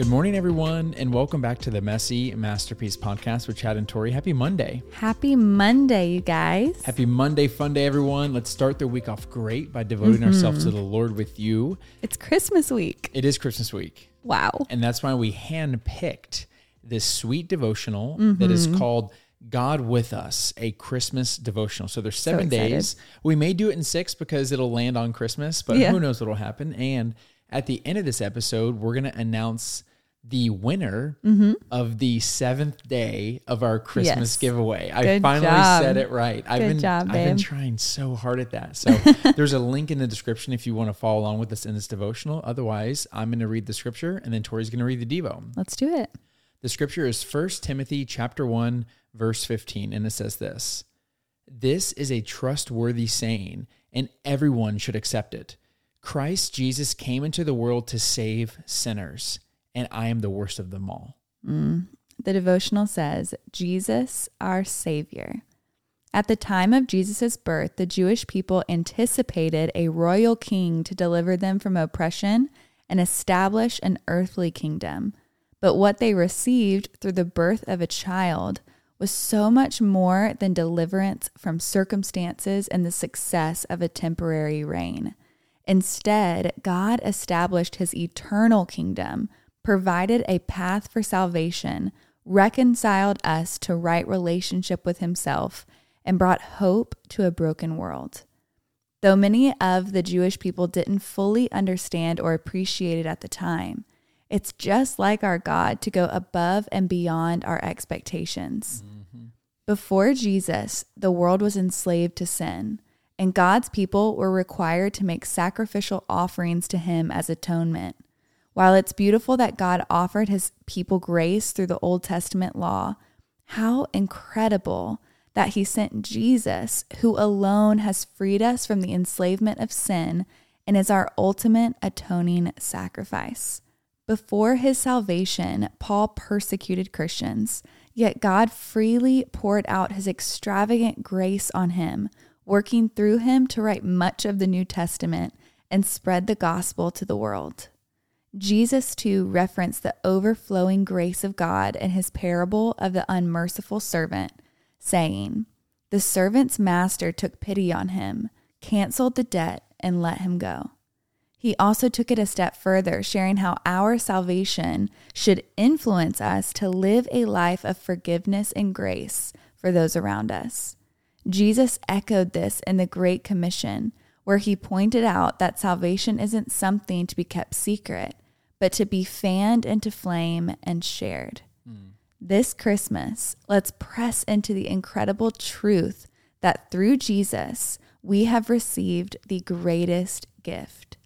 Good morning, everyone, and welcome back to the Messy Masterpiece podcast with Chad and Tori. Happy Monday. Happy Monday, you guys. Happy Monday, fun day, everyone. Let's start the week off great by devoting mm-hmm. ourselves to the Lord with you. It's Christmas week. It is Christmas week, Wow. and that's why we handpicked this sweet devotional that is mm-hmm. called God with Us, a Christmas devotional. So there's seven excited. days. We may do it in six because it'll land on Christmas, but Yeah. who knows what'll happen. And at the end of this episode, we're going to announce the winner of the seventh day of our Christmas Mm-hmm. Yes. giveaway. I Good finally job. said it right. I've Good been job, I've been trying so hard at that. So there's a link in the description if you want to follow along with us in this devotional. Otherwise, I'm going to read the scripture and then Tori's going to read the Devo. Let's do it. The scripture is 1 Timothy chapter 1 verse 15 and it says this. This is a trustworthy saying and everyone should accept it. Christ Jesus came into the world to save sinners and I am the worst of them all. Mm. The devotional says, Jesus, our Savior. At the time of Jesus' birth, the Jewish people anticipated a royal king to deliver them from oppression and establish an earthly kingdom. But what they received through the birth of a child was so much more than deliverance from circumstances and the success of a temporary reign. Instead, God established his eternal kingdom, provided a path for salvation, reconciled us to right relationship with himself, and brought hope to a broken world. Though many of the Jewish people didn't fully understand or appreciate it at the time, it's just like our God to go above and beyond our expectations. Mm-hmm. Before Jesus, the world was enslaved to sin, and God's people were required to make sacrificial offerings to Him as atonement. While it's beautiful that God offered His people grace through the Old Testament law, how incredible that He sent Jesus, who alone has freed us from the enslavement of sin and is our ultimate atoning sacrifice. Before his salvation, Paul persecuted Christians, yet God freely poured out his extravagant grace on him, working through him to write much of the New Testament and spread the gospel to the world. Jesus, too, referenced the overflowing grace of God in his parable of the unmerciful servant, saying, The servant's master took pity on him, canceled the debt, and let him go. He also took it a step further, sharing how our salvation should influence us to live a life of forgiveness and grace for those around us. Jesus echoed this in the Great Commission, where he pointed out that salvation isn't something to be kept secret, but to be fanned into flame and shared. Hmm. This Christmas, let's press into the incredible truth that through Jesus, we have received the greatest gift.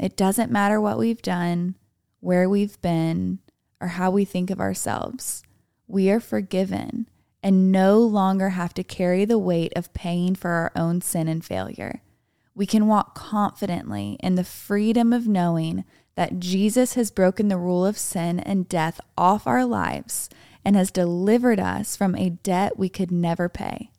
It doesn't matter what we've done, where we've been, or how we think of ourselves. We are forgiven and no longer have to carry the weight of paying for our own sin and failure. We can walk confidently in the freedom of knowing that Jesus has broken the rule of sin and death off our lives and has delivered us from a debt we could never pay.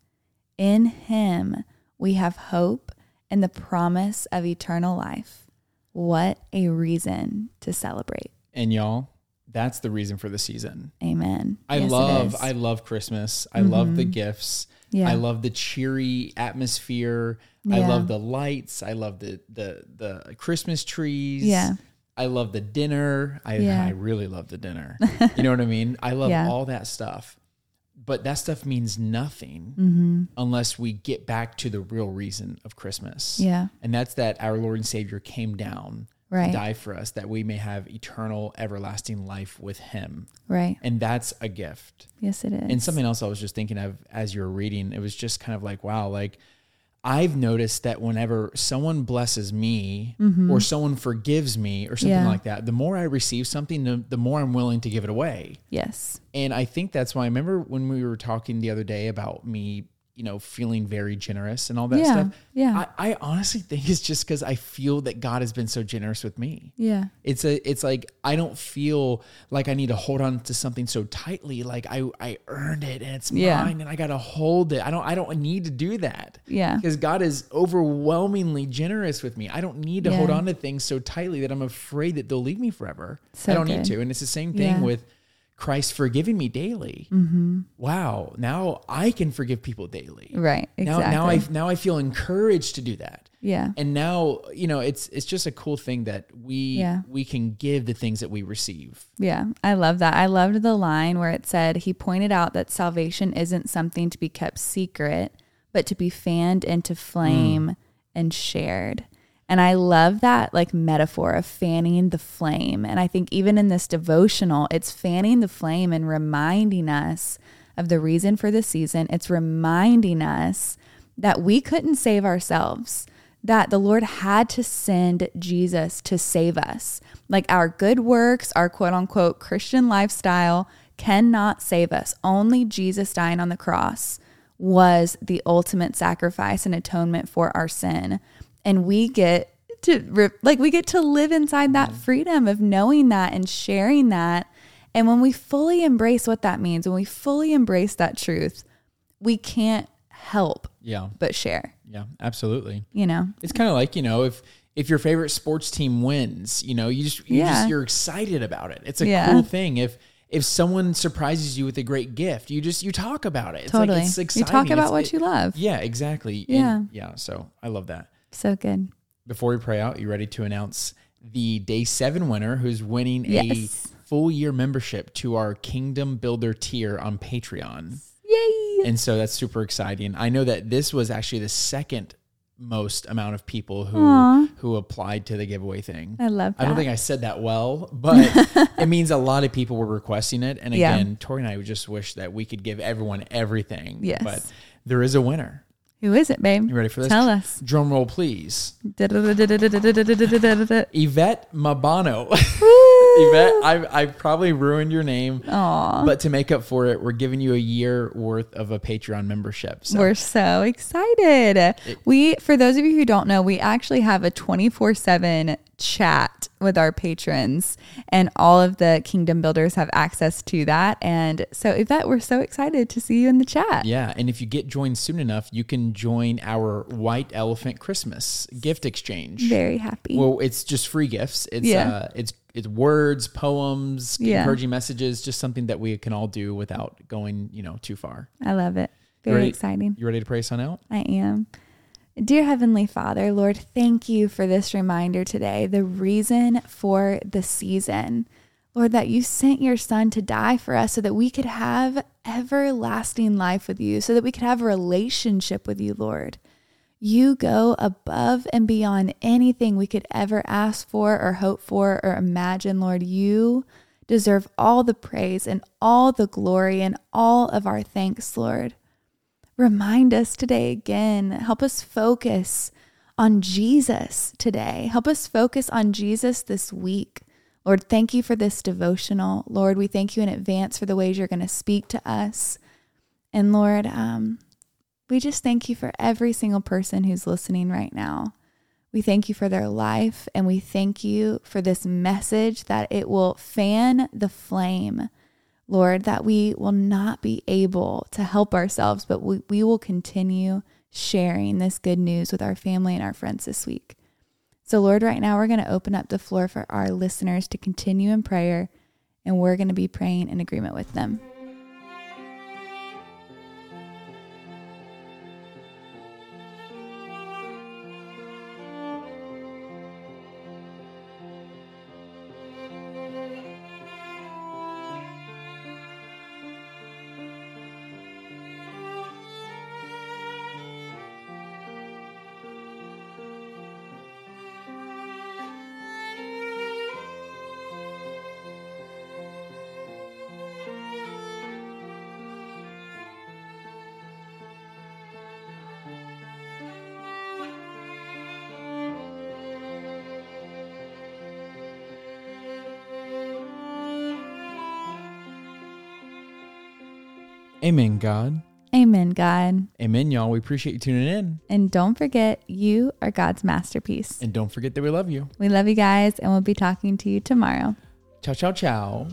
In Him, we have hope and the promise of eternal life. What a reason to celebrate. And y'all, that's the reason for the season. Amen. I Yes, love. I love Christmas. I love the mm-hmm. gifts. Yeah. I love the cheery atmosphere. I love the lights. I love the the the Christmas trees. Yeah. I love the dinner. I Yeah. I really love the dinner. you know what I mean? I love Yeah. all that stuff. But that stuff means nothing Mm-hmm. unless we get back to the real reason of Christmas. Yeah. And that's that our Lord and Savior came down Right. to die for us that we may have eternal everlasting life with him. Right. And that's a gift. Yes, it is. And something else I was just thinking of as you were reading, it was just kind of like, wow, like I've noticed that whenever someone blesses me or someone forgives me or something Mm-hmm. Yeah. like that, the more I receive something, the, the more I'm willing to give it away. yes. And I think that's why I remember when we were talking the other day about me you know, feeling very generous and all that Yeah, stuff. yeah. I, I honestly think it's just because I feel that God has been so generous with me. Yeah. It's a it's like I don't feel like I need to hold on to something so tightly. Like I I earned it and it's Yeah. mine and I gotta hold it. I don't I don't need to do that. Yeah. Because God is overwhelmingly generous with me. I don't need to Yeah. hold on to things so tightly that I'm afraid that they'll leave me forever. So I don't need to. And it's the same thing with Christ forgiving me daily. Mm-hmm. Wow. Now I can forgive people daily. Right. Now Exactly. now I now I feel encouraged to do that yeah. and now you know it's it's just a cool thing that we Yeah. we can give the things that we receive Yeah, I love that. I loved the line where it said he pointed out that salvation isn't something to be kept secret, but to be fanned into flame and shared. And I love that like metaphor of fanning the flame. And I think even in this devotional, it's fanning the flame and reminding us of the reason for the season. It's reminding us that we couldn't save ourselves, that the Lord had to send Jesus to save us. Like our good works, our quote unquote Christian lifestyle cannot save us. Only Jesus dying on the cross was the ultimate sacrifice and atonement for our sin. And we get to like we get to live inside that freedom of knowing that and sharing that. And when we fully embrace what that means, when we fully embrace that truth, we can't help yeah but share, yeah absolutely you know? it's kind of like you know if if your favorite sports team wins you know you just you Yeah. just you're excited about it it's a Yeah. cool thing if if someone surprises you with a great gift you just you talk about it it's totally. like it's exciting. you talk about It's- what it- you love. yeah exactly Yeah. And yeah so i love that So good. before we pray out, you ready to announce the day seven winner who's winning Yes. a full year membership to our Kingdom Builder tier on Patreon? Yay. And so that's super exciting. I know that this was actually the second most amount of people who Aw. who applied to the giveaway thing. I love that. I don't think I said that well, but it means a lot of people were requesting it. And Yeah. again, Tori and I would just wish that we could give everyone everything. Yes. But there is a winner. Who is it, babe? You ready for this? Tell us. Drum roll, please. Yvette Mabano. Yvette, I I probably ruined your name, but to make up for it, we're giving you a year worth of a Patreon membership. So We're so excited. we, for those of you who don't know, we actually have a 24 7 chat with our patrons, and all of the Kingdom Builders have access to that. And so, Yvette, we're so excited to see you in the chat. yeah, and if you get joined soon enough, you can join our White Elephant Christmas gift exchange. Very happy. Well, it's just free gifts. It's Yeah. uh, it's it's words, poems, Yeah. encouraging messages, just something that we can all do without going, you know, too far. I love it. Very exciting. You ready to pray us on out? I am. Dear Heavenly Father, Lord, thank you for this reminder today, the reason for the season. Lord, that you sent your son to die for us so that we could have everlasting life with you, so that we could have a relationship with you, Lord. You go above and beyond anything we could ever ask for or hope for or imagine, Lord. You deserve all the praise and all the glory and all of our thanks, Lord. Remind us today again. Help us focus on Jesus today. Help us focus on Jesus this week. Lord, thank you for this devotional. Lord, we thank you in advance for the ways you're going to speak to us. And Lord, um, we just thank you for every single person who's listening right now. We thank you for their life and we thank you for this message that it will fan the flame Lord, that we will not be able to help ourselves, but we, we will continue sharing this good news with our family and our friends this week. So, Lord, right now we're going to open up the floor for our listeners to continue in prayer, and we're going to be praying in agreement with them. Amen, God. Amen, God. Amen, y'all. We appreciate you tuning in. And don't forget, you are God's masterpiece. And don't forget that we love you. We love you guys, and we'll be talking to you tomorrow. Ciao, ciao, ciao.